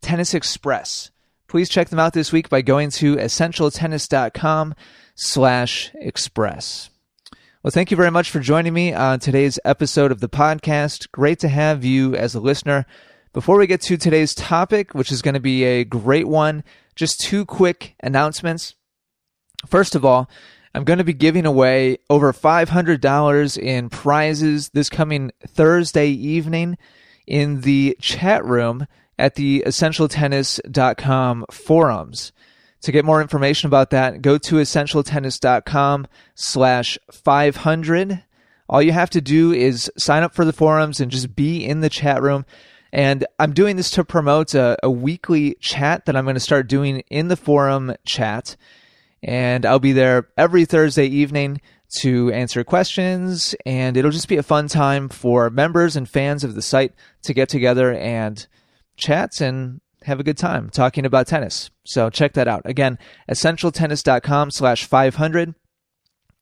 Tennis Express. Please check them out this week by going to essentialtennis.com slash express. Well, thank you very much for joining me on today's episode of the podcast. Great to have you as a listener. Before we get to today's topic, which is going to be a great one, just two quick announcements. First of all, I'm going to be giving away over $500 in prizes this coming Thursday evening in the chat room at the essentialtennis.com forums. To get more information about that, go to essentialtennis.com slash 500. All you have to do is sign up for the forums and just be in the chat room. And I'm doing this to promote a, a weekly chat that I'm going to start doing in the forum chat. And I'll be there every Thursday evening to answer questions. And it'll just be a fun time for members and fans of the site to get together and chats and have a good time talking about tennis. So check that out. Again, essentialtennis.com slash 500.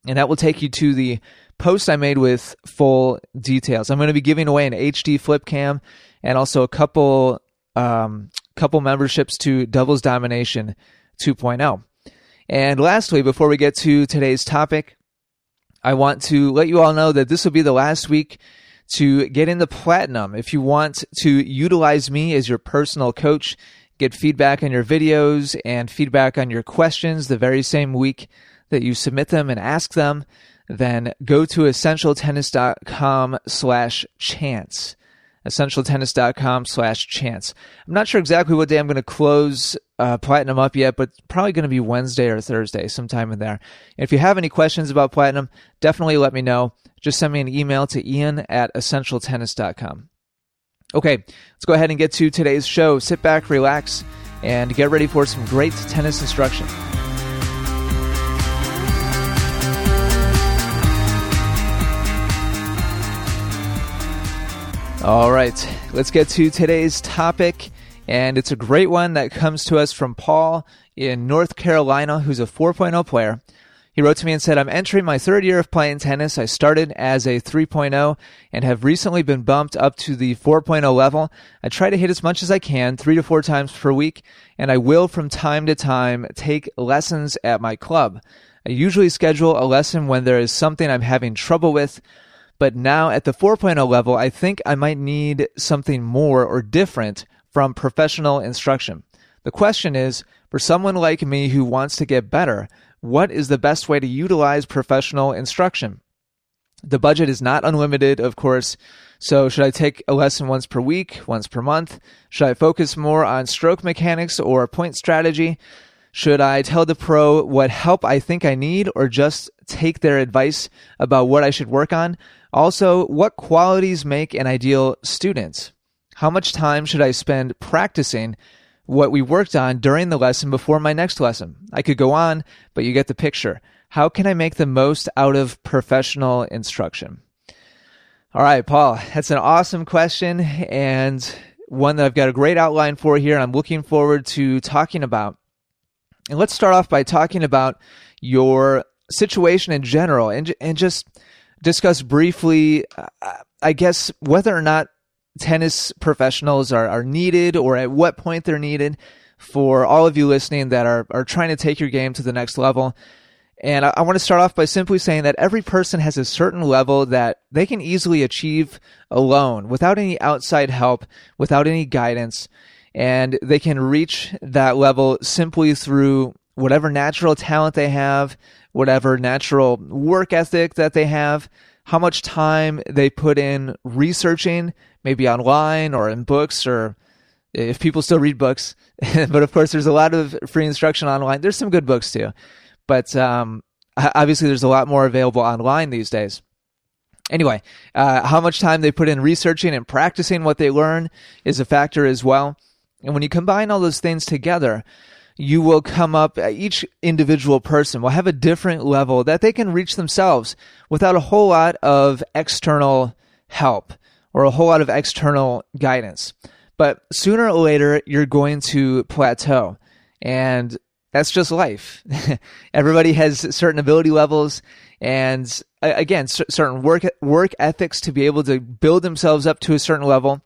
And that will take you to the post I made with full details. I'm going to be giving away an HD flip cam and also a couple, um, couple memberships to Doubles Domination 2.0. And lastly, before we get to today's topic, I want to let you all know that this will be the last week to get into platinum. If you want to utilize me as your personal coach, get feedback on your videos and feedback on your questions the very same week that you submit them and ask them, then go to essentialtennis.com slash chance. Essentialtennis.com slash chance. I'm not sure exactly what day I'm going to close uh, Platinum up yet, but probably going to be Wednesday or Thursday, sometime in there. And if you have any questions about Platinum, definitely let me know just send me an email to ian at essentialtennis.com. Okay, let's go ahead and get to today's show. Sit back, relax, and get ready for some great tennis instruction. All right, let's get to today's topic. And it's a great one that comes to us from Paul in North Carolina, who's a 4.0 player. He wrote to me and said, I'm entering my third year of playing tennis. I started as a 3.0 and have recently been bumped up to the 4.0 level. I try to hit as much as I can, three to four times per week, and I will from time to time take lessons at my club. I usually schedule a lesson when there is something I'm having trouble with, but now at the 4.0 level, I think I might need something more or different from professional instruction. The question is, for someone like me who wants to get better, what is the best way to utilize professional instruction? The budget is not unlimited, of course. So, should I take a lesson once per week, once per month? Should I focus more on stroke mechanics or point strategy? Should I tell the pro what help I think I need or just take their advice about what I should work on? Also, what qualities make an ideal student? How much time should I spend practicing what we worked on during the lesson before my next lesson. I could go on, but you get the picture. How can I make the most out of professional instruction? All right, Paul, that's an awesome question and one that I've got a great outline for here. I'm looking forward to talking about. And let's start off by talking about your situation in general and, and just discuss briefly, uh, I guess, whether or not tennis professionals are, are needed or at what point they're needed for all of you listening that are, are trying to take your game to the next level. And I, I want to start off by simply saying that every person has a certain level that they can easily achieve alone without any outside help, without any guidance. And they can reach that level simply through whatever natural talent they have, whatever natural work ethic that they have, how much time they put in researching, maybe online or in books, or if people still read books. but of course, there's a lot of free instruction online. There's some good books too, but um, obviously, there's a lot more available online these days. Anyway, uh, how much time they put in researching and practicing what they learn is a factor as well. And when you combine all those things together, you will come up, uh, each individual person will have a different level that they can reach themselves without a whole lot of external help or a whole lot of external guidance. But sooner or later, you're going to plateau. And that's just life. Everybody has certain ability levels and again, certain work, work ethics to be able to build themselves up to a certain level.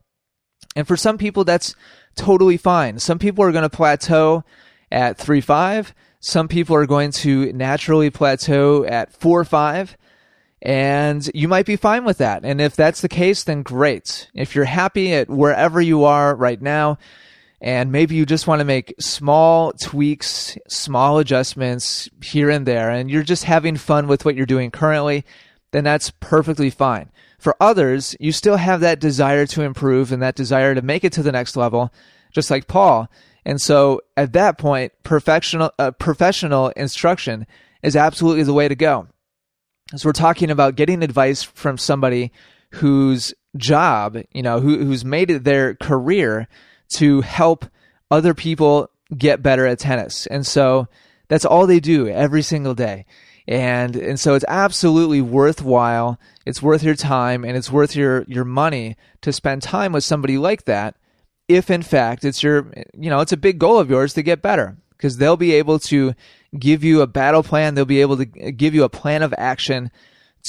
And for some people, that's totally fine. Some people are going to plateau at 3.5. Some people are going to naturally plateau at 4.5. And you might be fine with that. And if that's the case, then great. If you're happy at wherever you are right now, and maybe you just want to make small tweaks, small adjustments here and there, and you're just having fun with what you're doing currently, then that's perfectly fine. For others, you still have that desire to improve and that desire to make it to the next level, just like Paul. And so at that point, professional, uh, professional instruction is absolutely the way to go. So we're talking about getting advice from somebody whose job, you know, who, who's made it their career to help other people get better at tennis. And so that's all they do every single day. And and so it's absolutely worthwhile. It's worth your time and it's worth your your money to spend time with somebody like that if in fact it's your you know, it's a big goal of yours to get better because they'll be able to give you a battle plan, they'll be able to give you a plan of action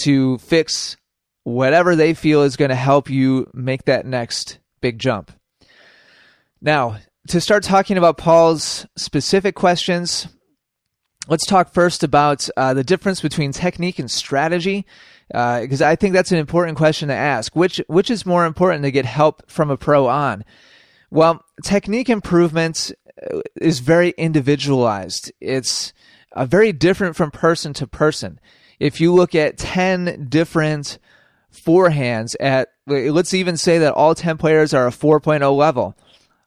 to fix whatever they feel is going to help you make that next big jump. Now, to start talking about Paul's specific questions, let's talk first about uh, the difference between technique and strategy, because uh, I think that's an important question to ask. Which which is more important to get help from a pro on? Well, technique improvement uh, is very individualized. It's uh, very different from person to person. If you look at ten different forehands at let's even say that all 10 players are a 4.0 level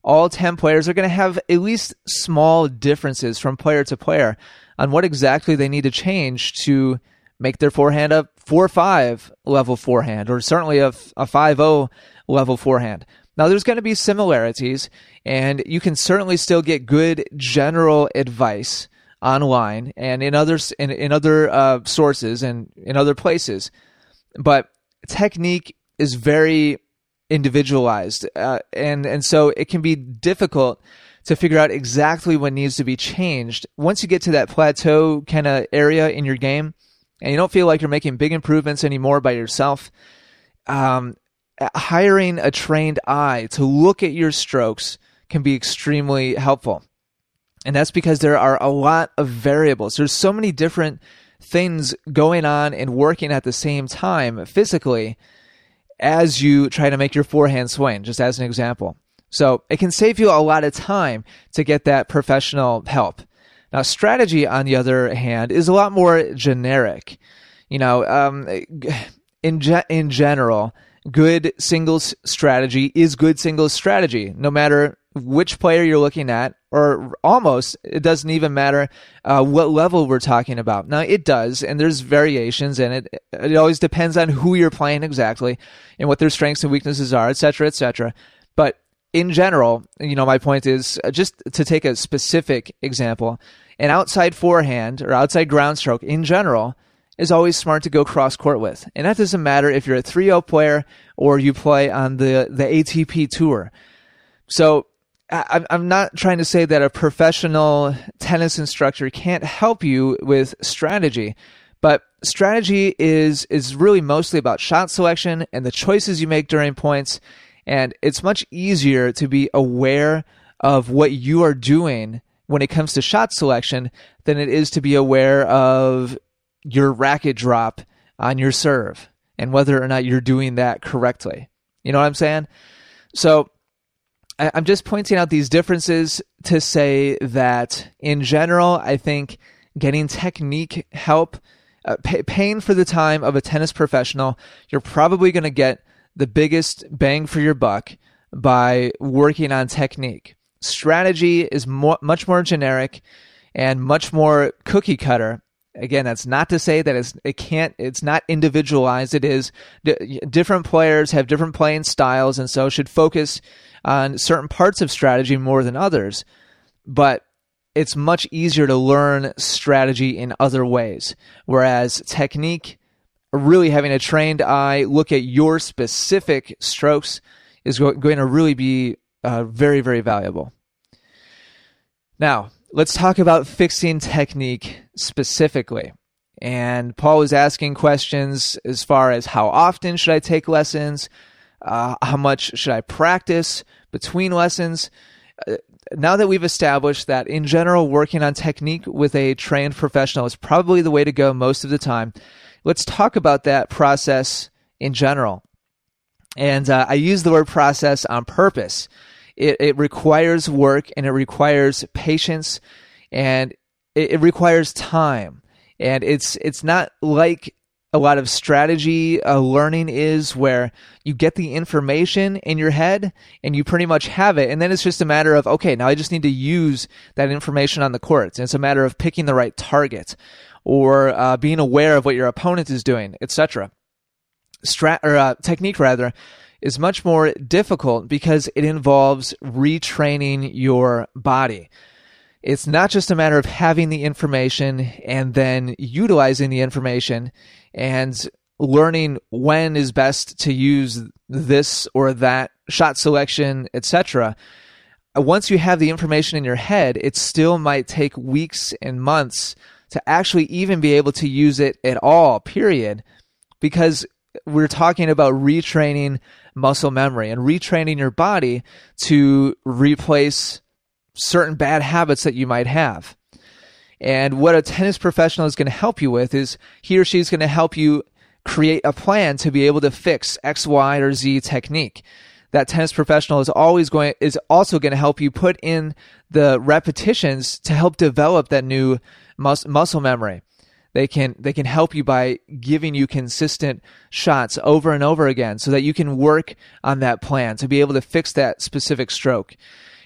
all 10 players are going to have at least small differences from player to player on what exactly they need to change to make their forehand a 4-5 level forehand or certainly a, a 5-0 level forehand. Now there's going to be similarities and you can certainly still get good general advice online and in others in, in other uh, sources and in other places. But technique is very individualized, uh, and and so it can be difficult to figure out exactly what needs to be changed. Once you get to that plateau kind of area in your game, and you don't feel like you're making big improvements anymore by yourself, um, hiring a trained eye to look at your strokes can be extremely helpful. And that's because there are a lot of variables. There's so many different things going on and working at the same time physically as you try to make your forehand swing, just as an example. So it can save you a lot of time to get that professional help. Now, strategy, on the other hand, is a lot more generic. You know, um, in ge- in general, good singles strategy is good singles strategy, no matter which player you're looking at, or almost it doesn't even matter uh, what level we're talking about. Now it does, and there's variations, and it it always depends on who you're playing exactly, and what their strengths and weaknesses are, etc., etc. But in general, you know, my point is uh, just to take a specific example, an outside forehand or outside ground stroke in general is always smart to go cross court with. And that doesn't matter if you're a 3-0 player or you play on the, the ATP tour. So I'm not trying to say that a professional tennis instructor can't help you with strategy, but strategy is is really mostly about shot selection and the choices you make during points, and it's much easier to be aware of what you are doing when it comes to shot selection than it is to be aware of your racket drop on your serve and whether or not you're doing that correctly. You know what I'm saying? So I'm just pointing out these differences to say that in general, I think getting technique help, uh, pay, paying for the time of a tennis professional, you're probably going to get the biggest bang for your buck by working on technique. Strategy is much more generic and much more cookie cutter. Again, that's not to say that it's, it can't, it's not individualized. It is d- different players have different playing styles and so should focus on certain parts of strategy more than others. But it's much easier to learn strategy in other ways. Whereas technique, really having a trained eye look at your specific strokes is going to really be uh, very, very valuable. Now, let's talk about fixing technique specifically. And Paul was asking questions as far as how often should I take lessons? Uh, how much should I practice between lessons? Uh, now that we've established that in general, working on technique with a trained professional is probably the way to go most of the time, let's talk about that process in general. And uh, I use the word process on purpose. It, it requires work and it requires patience and it, it requires time. And it's it's not like a lot of strategy uh, learning is where you get the information in your head and you pretty much have it and then it's just a matter of okay now i just need to use that information on the courts. and it's a matter of picking the right target or uh, being aware of what your opponent is doing etc Strat- or uh, technique rather is much more difficult because it involves retraining your body it's not just a matter of having the information and then utilizing the information and learning when is best to use this or that shot selection, etc. Once you have the information in your head, it still might take weeks and months to actually even be able to use it at all, period, because we're talking about retraining muscle memory and retraining your body to replace certain bad habits that you might have. And what a tennis professional is going to help you with is he or she is going to help you create a plan to be able to fix X, Y, or Z technique. That tennis professional is always going is also going to help you put in the repetitions to help develop that new mus- muscle memory. They can they can help you by giving you consistent shots over and over again so that you can work on that plan to be able to fix that specific stroke.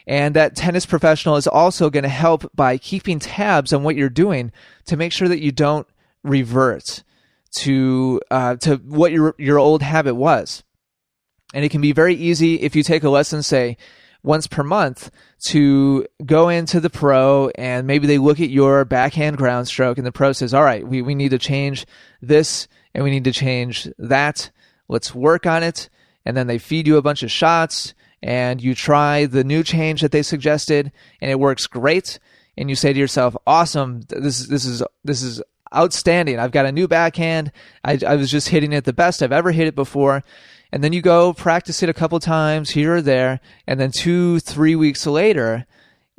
And that tennis professional is also going to help by keeping tabs on what you're doing to make sure that you don't revert to uh, to what your your old habit was. And it can be very easy if you take a lesson, say once per month, to go into the pro and maybe they look at your backhand ground stroke and the pro says, "All right, we we need to change this and we need to change that. Let's work on it." And then they feed you a bunch of shots and you try the new change that they suggested and it works great. And you say to yourself awesome. This is this is this is outstanding. I've got a new backhand. I, I was just hitting it the best i've ever hit it before and then you go practice it a couple times here or there and then two three weeks later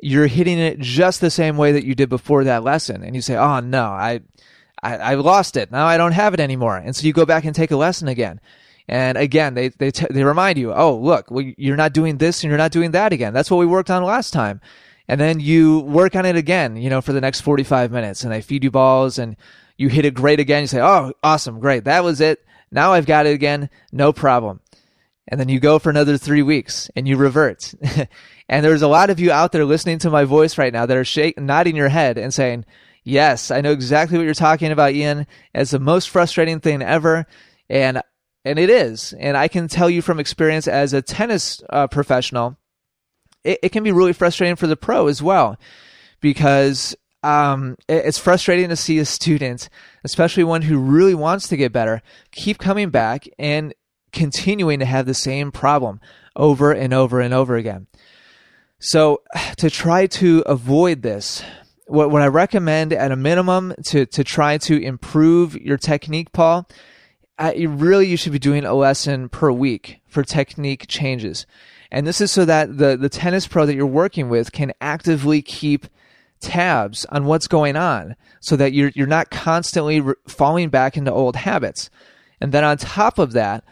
you're hitting it just the same way that you did before that lesson and you say oh no i I, I lost it. Now I don't have it anymore. And so you go back and take a lesson again. And again, they they t- they remind you, oh look, well, you're not doing this and you're not doing that again. That's what we worked on last time. And then you work on it again, you know, for the next 45 minutes, and they feed you balls, and you hit it great again. You say, oh, awesome, great, that was it. Now I've got it again, no problem. And then you go for another three weeks, and you revert. and there's a lot of you out there listening to my voice right now that are shake- nodding your head and saying, Yes, I know exactly what you're talking about, Ian. It's the most frustrating thing ever. And and it is. And I can tell you from experience as a tennis uh, professional, it, it, can be really frustrating for the pro as well, because um, it's frustrating to see a student, especially one who really wants to get better, keep coming back and continuing to have the same problem over and over and over again. So to try to avoid this, what, what I recommend at a minimum to, to try to improve your technique, Paul, I, really you should be doing a lesson per week for technique changes. And this is so that the, the tennis pro that you're working with can actively keep tabs on what's going on so that you're, you're not constantly re- falling back into old habits. And then on top of that,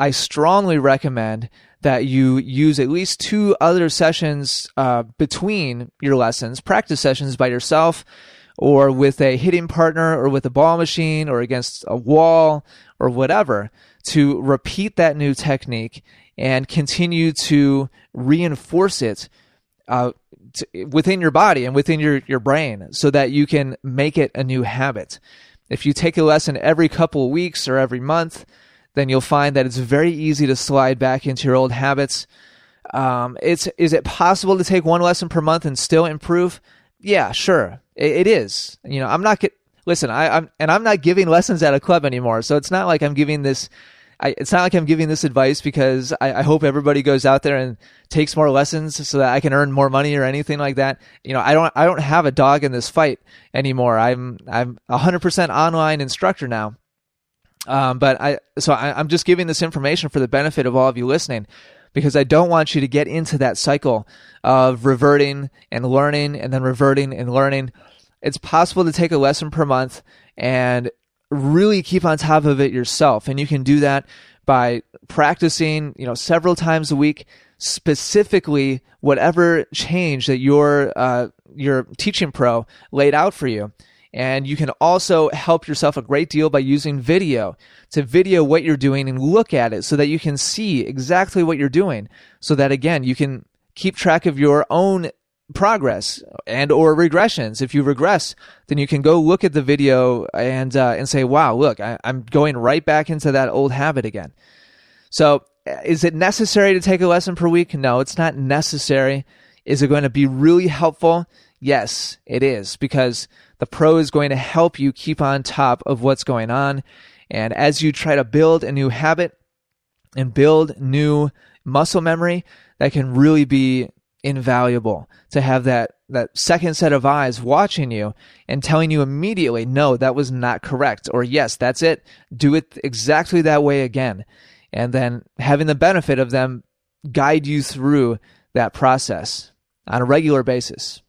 I strongly recommend that you use at least two other sessions uh, between your lessons, practice sessions by yourself or with a hitting partner or with a ball machine or against a wall or whatever to repeat that new technique and continue to reinforce it uh, t- within your body and within your, your brain so that you can make it a new habit. If you take a lesson every couple of weeks or every month, then you'll find that it's very easy to slide back into your old habits. Um, it's is it possible to take one lesson per month and still improve? Yeah, sure, it, it is. You know, I'm not get, listen. I, I'm and I'm not giving lessons at a club anymore, so it's not like I'm giving this I, it's not like I'm giving this advice because I, I, hope everybody goes out there and takes more lessons so that I can earn more money or anything like that. You know, I don't I don't have a dog in this fight anymore. I'm I'm 100% online instructor now. Um, but I so I, I'm just giving this information for the benefit of all of you listening because I don't want you to get into that cycle of reverting and learning and then reverting and learning. It's possible to take a lesson per month and really keep on top of it yourself. And you can do that by practicing, you know, several times a week, specifically whatever change that your uh, your teaching pro laid out for you. And you can also help yourself a great deal by using video to video what you're doing and look at it so that you can see exactly what you're doing. So that again, you can keep track of your own progress and or regressions. If you regress, then you can go look at the video and uh, and say, "Wow, look, I, I'm going right back into that old habit again." So, is it necessary to take a lesson per week? No, it's not necessary. Is it going to be really helpful? Yes, it is because the pro is going to help you keep on top of what's going on. And as you try to build a new habit and build new muscle memory, that can really be invaluable to have that that second set of eyes watching you and telling you immediately no that was not correct or yes that's it do it exactly that way again. And then having the benefit of them guide you through that process on a regular basis.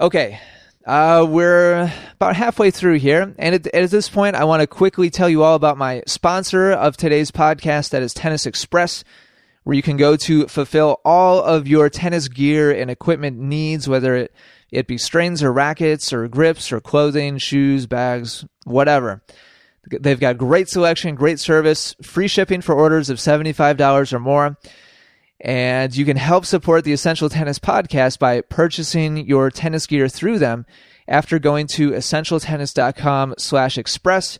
Okay uh, we're about halfway through here and at, at this point i want to quickly tell you all about my sponsor of today's podcast that is tennis express where you can go to fulfill all of your tennis gear and equipment needs, whether it, it be strings or rackets or grips or clothing, shoes, bags, whatever. They've got great selection, great service, free shipping for orders of $75 or more. And you can help support the Essential Tennis podcast by purchasing your tennis gear through them after going to essentialtennis.com slash express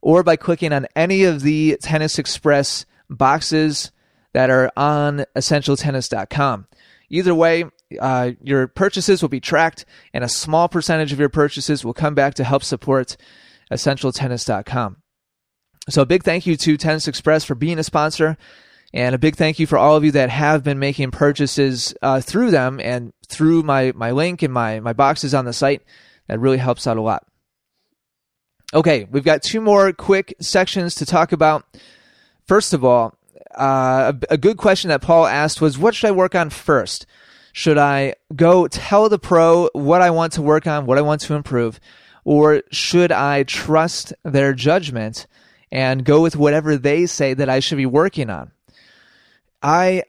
or by clicking on any of the Tennis Express boxes that are on essentialtennis.com. Either way, uh, your purchases will be tracked, and a small percentage of your purchases will come back to help support essentialtennis.com. So, a big thank you to Tennis Express for being a sponsor, and a big thank you for all of you that have been making purchases uh, through them and through my, my link and my, my boxes on the site. That really helps out a lot. Okay, we've got two more quick sections to talk about. First of all, uh, a, a good question that Paul asked was, what should I work on first? Should I go tell the pro what I want to work on, what I want to improve, or should I trust their judgment and go with whatever they say that I should be working on? I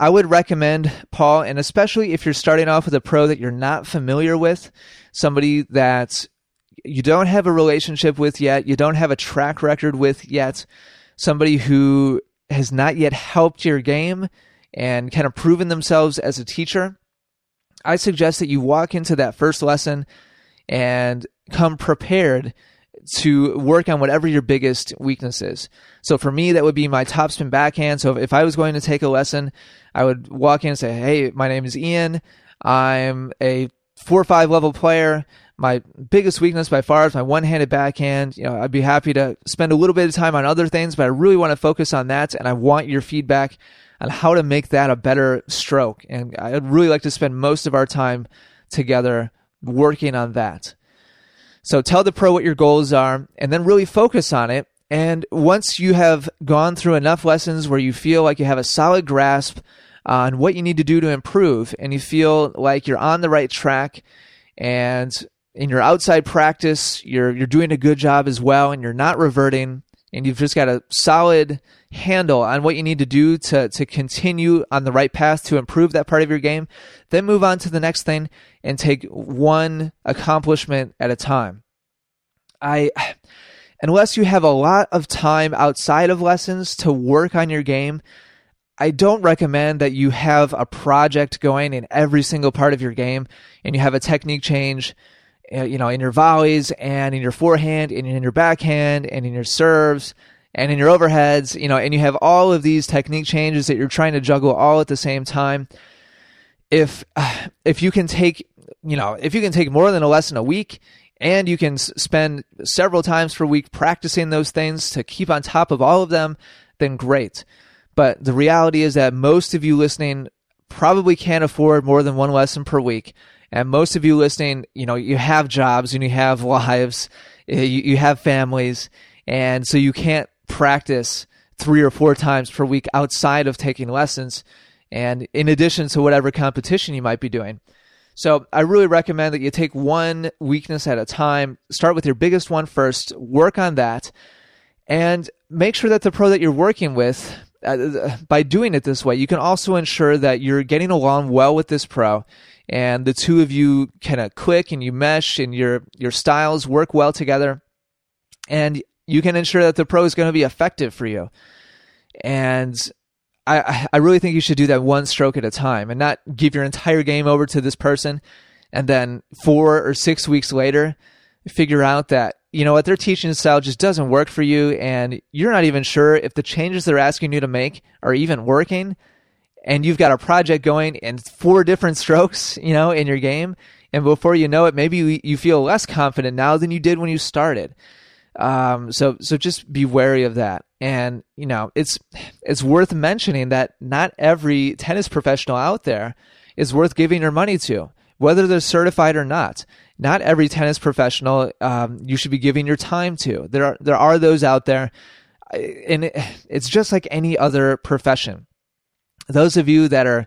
I would recommend Paul, and especially if you're starting off with a pro that you're not familiar with, somebody that you don't have a relationship with yet, you don't have a track record with yet, somebody who has not yet helped your game and kind of proven themselves as a teacher, I suggest that you walk into that first lesson and come prepared to work on whatever your biggest weakness is. So for me, that would be my topspin backhand. So if I was going to take a lesson, I would walk in and say, Hey, my name is Ian. I'm a four or five level player my biggest weakness by far is my one-handed backhand. You know, I'd be happy to spend a little bit of time on other things, but I really want to focus on that, and I want your feedback on how to make that a better stroke. And I'd really like to spend most of our time together working on that. So tell the pro what your goals are, and then really focus on it. And once you have gone through enough lessons where you feel like you have a solid grasp on what you need to do to improve, and you feel like you're on the right track, and in your outside practice, you're you're doing a good job as well, and you're not reverting, and you've just got a solid handle on what you need to do to to continue on the right path to improve that part of your game. Then move on to the next thing and take one accomplishment at a time. I unless you have a lot of time outside of lessons to work on your game, I don't recommend that you have a project going in every single part of your game and you have a technique change, Uh, you know, in your volleys and in your forehand and in your backhand and in your serves and in your overheads, you know, and you have all of these technique changes that you're trying to juggle all at the same time. If if you can take, you know, if you can take more than a lesson a week and you can spend several times per week practicing those things to keep on top of all of them, then great. But the reality is that most of you listening probably can't afford more than one lesson per week. And most of you listening, you know, you have jobs and you have lives, you, you have families, and so you can't practice three or four times per week outside of taking lessons and in addition to whatever competition you might be doing. So I really recommend that you take one weakness at a time, start with your biggest one first, work on that, and make sure that the pro that you're working with uh, by doing it this way, you can also ensure that you're getting along well with this pro and the two of you kind of click and you mesh and your your styles work well together. And you can ensure that the pro is going to be effective for you. And I, I really think you should do that one stroke at a time and not give your entire game over to this person. And then four or six weeks later figure out that you know what their teaching style just doesn't work for you. And you're not even sure if the changes they're asking you to make are even working and you've got a project going and four different strokes you know in your game and before you know it maybe you, feel less confident now than you did when you started um, so so just be wary of that and you know it's it's worth mentioning that not every tennis professional out there is worth giving your money to whether they're certified or not not every tennis professional um, you should be giving your time to. There are there are those out there, and it, it's just like any other profession. Those of you that are,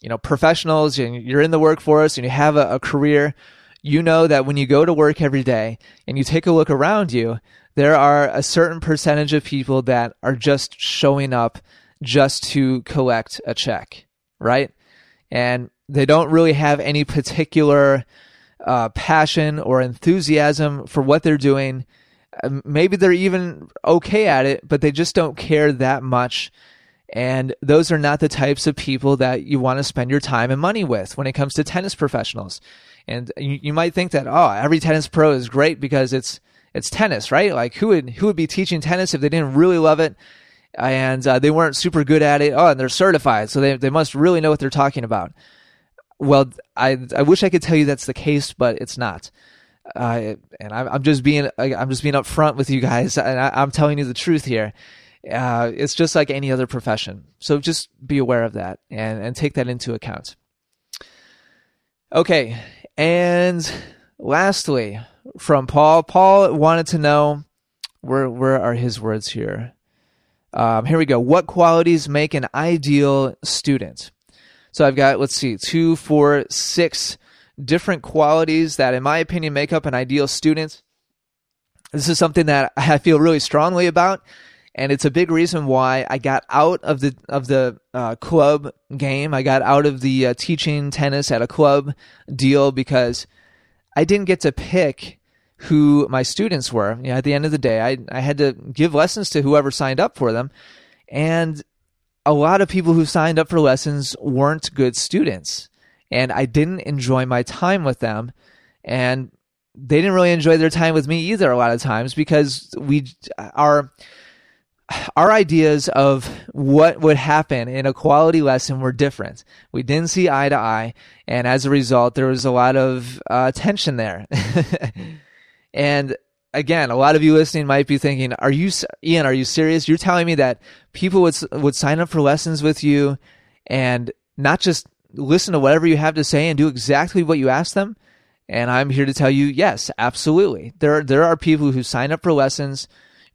you know, professionals and you're in the workforce and you have a, a career, you know that when you go to work every day and you take a look around you, there are a certain percentage of people that are just showing up just to collect a check, right? And they don't really have any particular uh, passion or enthusiasm for what they're doing. Uh, maybe they're even okay at it, but they just don't care that much. And those are not the types of people that you want to spend your time and money with when it comes to tennis professionals. And you, you might think that, oh, every tennis pro is great because it's, it's tennis, right? Like who would, who would be teaching tennis if they didn't really love it? And uh, they weren't super good at it. Oh, and they're certified. So they, they must really know what they're talking about. Well, I I wish I could tell you that's the case, but it's not. Uh, and I'm, I'm just being I'm just being upfront with you guys, and I, am telling you the truth here. Uh, it's just like any other profession, so just be aware of that and and take that into account. Okay, and lastly, from Paul, Paul wanted to know where where are his words here. Um, here we go. What qualities make an ideal student? So I've got, let's see, two, four, six different qualities that, in my opinion, make up an ideal student. This is something that I feel really strongly about, and it's a big reason why I got out of the of the uh, club game. I got out of the uh, teaching tennis at a club deal because I didn't get to pick who my students were. You know, at the end of the day, I I had to give lessons to whoever signed up for them, and a lot of people who signed up for lessons weren't good students and I didn't enjoy my time with them and they didn't really enjoy their time with me either a lot of times because we our our ideas of what would happen in a quality lesson were different. We didn't see eye to eye, and as a result, there was a lot of uh, tension there. and again, a lot of you listening might be thinking, "Are you, Ian? Are you serious? You're telling me that people would would sign up for lessons with you, and not just listen to whatever you have to say and do exactly what you ask them?" And I'm here to tell you, yes, absolutely. There there are people who sign up for lessons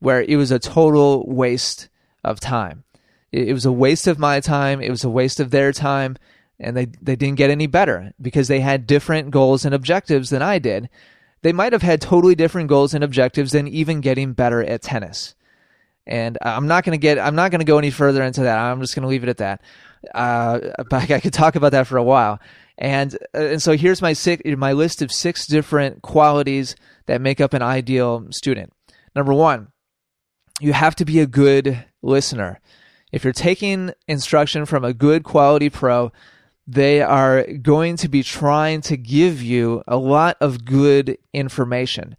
where it was a total waste of time. It, it was a waste of my time. It was a waste of their time, and they they didn't get any better because they had different goals and objectives than I did they might have had totally different goals and objectives than even getting better at tennis. And I'm not going to get, I'm not going to go any further into that. I'm just going to leave it at that. Uh, but I could talk about that for a while. And, uh, and so here's my six, my list of six different qualities that make up an ideal student. Number one, you have to be a good listener. If you're taking instruction from a good quality pro, they are going to be trying to give you a lot of good information.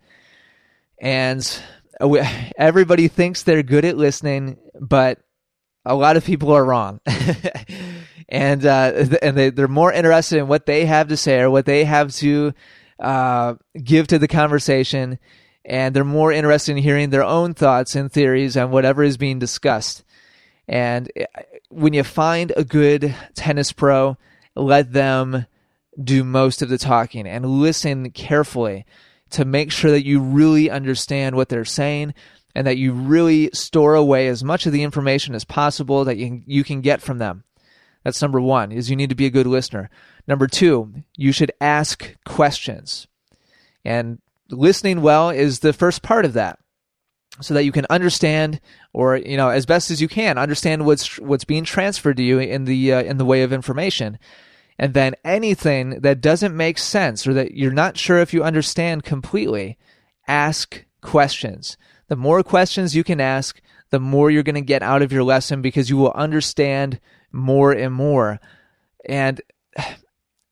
And everybody thinks they're good at listening, but a lot of people are wrong. and uh, and they, they're more interested in what they have to say or what they have to uh, give to the conversation. And they're more interested in hearing their own thoughts and theories on whatever is being discussed. And uh, when you find a good tennis pro, let them do most of the talking and listen carefully to make sure that you really understand what they're saying and that you really store away as much of the information as possible that you, you can get from them. That's number one, is you need to be a good listener. Number two, you should ask questions. And listening well is the first part of that. So that you can understand, or you know, as best as you can, understand what's what's being transferred to you in the uh, in the way of information, and then anything that doesn't make sense or that you're not sure if you understand completely, ask questions. The more questions you can ask, the more you're going to get out of your lesson because you will understand more and more. And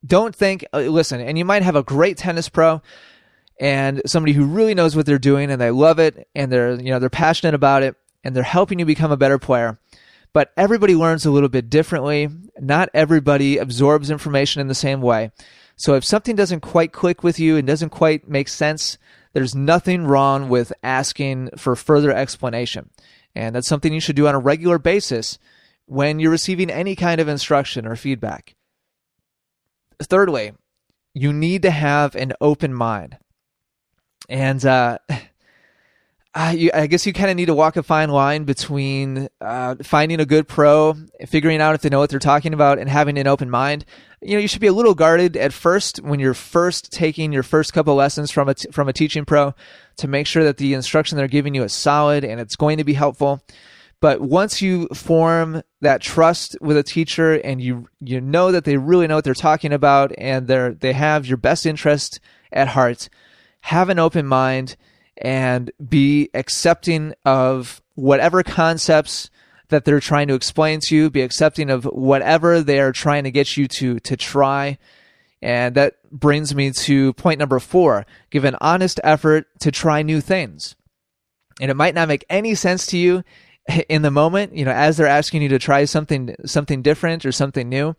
don't think, uh, listen, and you might have a great tennis pro and somebody who really knows what they're doing and they love it and they're, you know, they're passionate about it and they're helping you become a better player. But everybody learns a little bit differently. Not everybody absorbs information in the same way. So if something doesn't quite click with you and doesn't quite make sense, there's nothing wrong with asking for further explanation. And that's something you should do on a regular basis when you're receiving any kind of instruction or feedback. Thirdly, you need to have an open mind. And uh, you, I guess you kind of need to walk a fine line between uh, finding a good pro, figuring out if they know what they're talking about, and having an open mind. You know, you should be a little guarded at first when you're first taking your first couple lessons from a t- from a teaching pro to make sure that the instruction they're giving you is solid and it's going to be helpful. But once you form that trust with a teacher and you you know that they really know what they're talking about and they're they have your best interest at heart, have an open mind and be accepting of whatever concepts that they're trying to explain to you, be accepting of whatever they are trying to get you to to try. And that brings me to point number 4, give an honest effort to try new things. And it might not make any sense to you in the moment, you know, as they're asking you to try something something different or something new.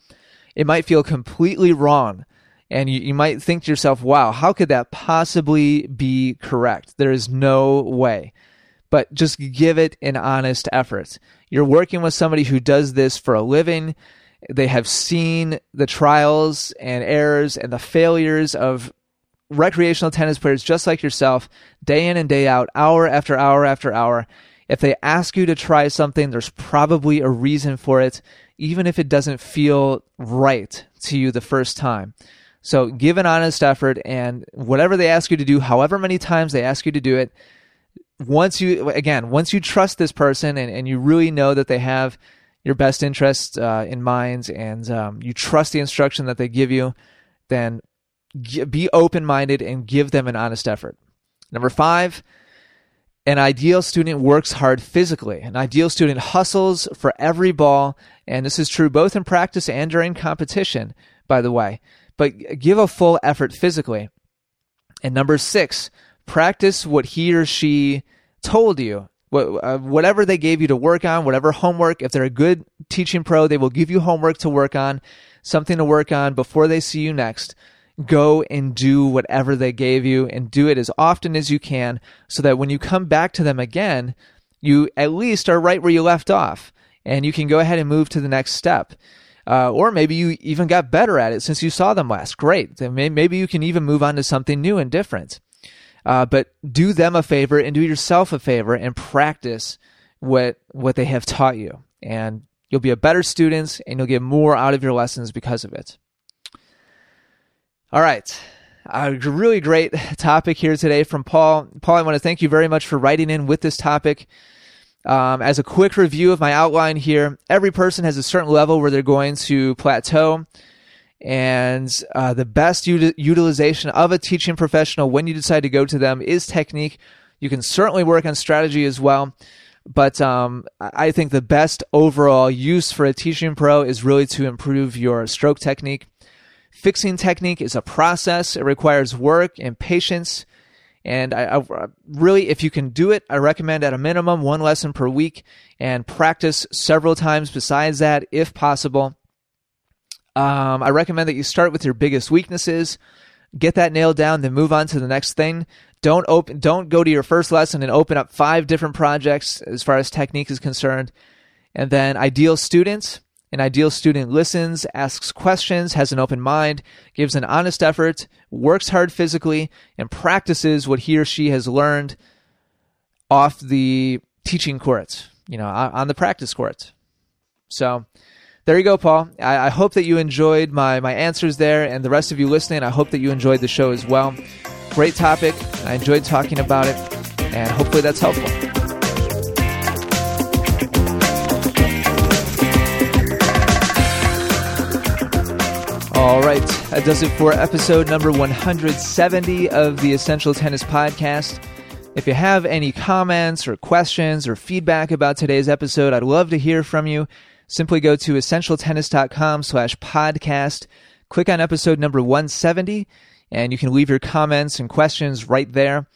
It might feel completely wrong and you, you might think to yourself, wow, how could that possibly be correct? There is no way. But just give it an honest effort. You're working with somebody who does this for a living. They have seen the trials and errors and the failures of recreational tennis players just like yourself, day in and day out, hour after hour after hour. If they ask you to try something, there's probably a reason for it, even if it doesn't feel right to you the first time. So give an honest effort, and whatever they ask you to do, however many times they ask you to do it, once you again, once you trust this person and, and you really know that they have your best interest uh, in mind, and um, you trust the instruction that they give you, then g- be open minded and give them an honest effort. Number five. An ideal student works hard physically. An ideal student hustles for every ball, and this is true both in practice and during competition, by the way but give a full effort physically. And number six, practice what he or she told you. Uh, whatever they gave you to work on, whatever homework, if they're a good teaching pro, they will give you homework to work on, something to work on before they see you next. Go and do whatever they gave you and do it as often as you can so that when you come back to them again, you at least are right where you left off and you can go ahead and move to the next step. Uh, or maybe you even got better at it since you saw them last. Great. Maybe you can even move on to something new and different. Uh, but do them a favor and do yourself a favor and practice what what they have taught you, and you'll be a better student and you'll get more out of your lessons because of it. All right. A really great topic here today from Paul. Paul, I want to thank you very much for writing in with this topic. Um, as a quick review of my outline here, every person has a certain level where they're going to plateau. And uh, the best util- utilization of a teaching professional when you decide to go to them is technique. You can certainly work on strategy as well. But um, I think the best overall use for a teaching pro is really to improve your stroke technique. Fixing technique is a process. It requires work and patience. And I, I, really, if you can do it, I recommend at a minimum one lesson per week and practice several times besides that, if possible. Um, I recommend that you start with your biggest weaknesses, get that nailed down, then move on to the next thing. Don't open, don't go to your first lesson and open up five different projects as far as technique is concerned. And then ideal students. An ideal student listens, asks questions, has an open mind, gives an honest effort, works hard physically, and practices what he or she has learned off the teaching courts, you know, on the practice courts. So, there you go, Paul. I, I, hope that you enjoyed my, my answers there, and the rest of you listening, I hope that you enjoyed the show as well. Great topic. I enjoyed talking about it, and hopefully that's helpful. Right, that does it for episode number 170 of the Essential Tennis Podcast. If you have any comments or questions or feedback about today's episode, I'd love to hear from you. Simply go to essentialtennis.com slash podcast, click on episode number 170, and you can leave your comments and questions right there.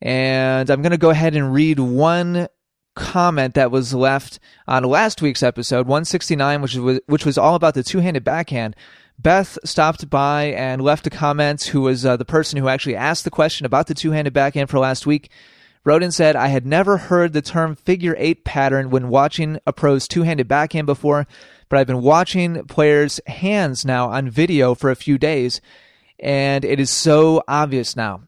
And I'm going to go ahead and read one comment that was left on last week's episode 169 which was which was all about the two-handed backhand beth stopped by and left a comment who was uh, the person who actually asked the question about the two-handed backhand for last week Roden said, I had never heard the term figure eight pattern when watching a pro's two handed backhand before, but I've been watching players' hands now on video for a few days, and it is so obvious now.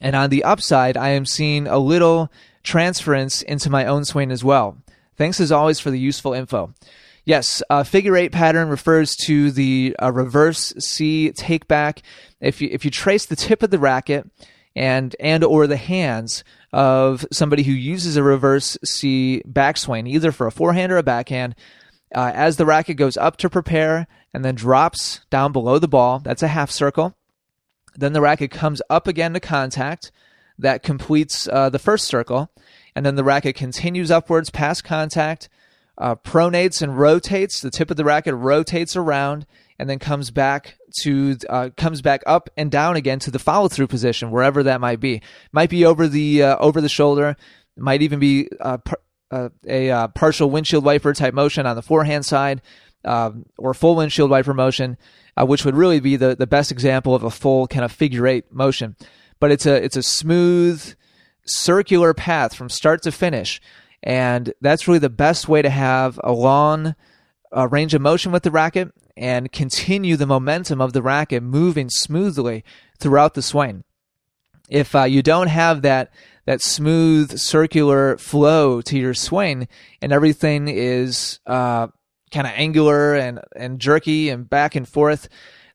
And on the upside, I am seeing a little transference into my own swing as well. Thanks as always for the useful info. Yes, uh, figure eight pattern refers to the uh, reverse C take back. If you if you trace the tip of the racket and and or the hands of somebody who uses a reverse C backswing, either for a forehand or a backhand. Uh, as the racket goes up to prepare and then drops down below the ball, that's a half circle. Then the racket comes up again to contact. That completes uh, the first circle. And then the racket continues upwards past contact, uh, pronates and rotates. The tip of the racket rotates around and then comes back to uh, comes back up and down again to the follow through position wherever that might be. Might be over the uh, over the shoulder. Might even be uh, par- uh, a uh, partial windshield wiper type motion on the forehand side, um, or full windshield wiper motion, which would really be the the best example of a full kind of figure eight motion. But it's a it's a smooth circular path from start to finish, and that's really the best way to have a long range of motion with the racket and continue the momentum of the racket moving smoothly throughout the swing. If uh, you don't have that that smooth circular flow to your swing and everything is uh, kind of angular and, and jerky and back and forth,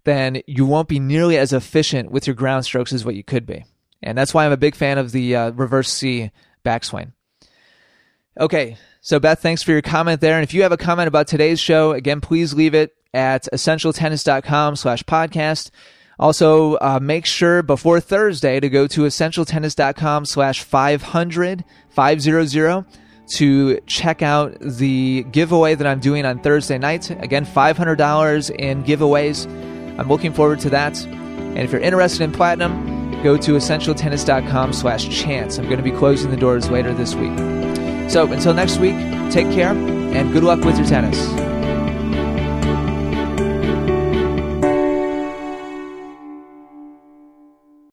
then you won't be nearly as efficient with your ground strokes as what you could be. And that's why I'm a big fan of the uh, reverse C backswing. Okay, so Beth, thanks for your comment there. And if you have a comment about today's show, again, please leave it at essentialtennis.com slash podcast. Also, uh, make sure before Thursday to go to essentialtennis.com slash 500, 500 to check out the giveaway that I'm doing on Thursday night. Again, $500 in giveaways. I'm looking forward to that. And if you're interested in platinum, go to essentialtennis.com slash chance. I'm going to be closing the doors later this week. So until next week, take care and good luck with your tennis.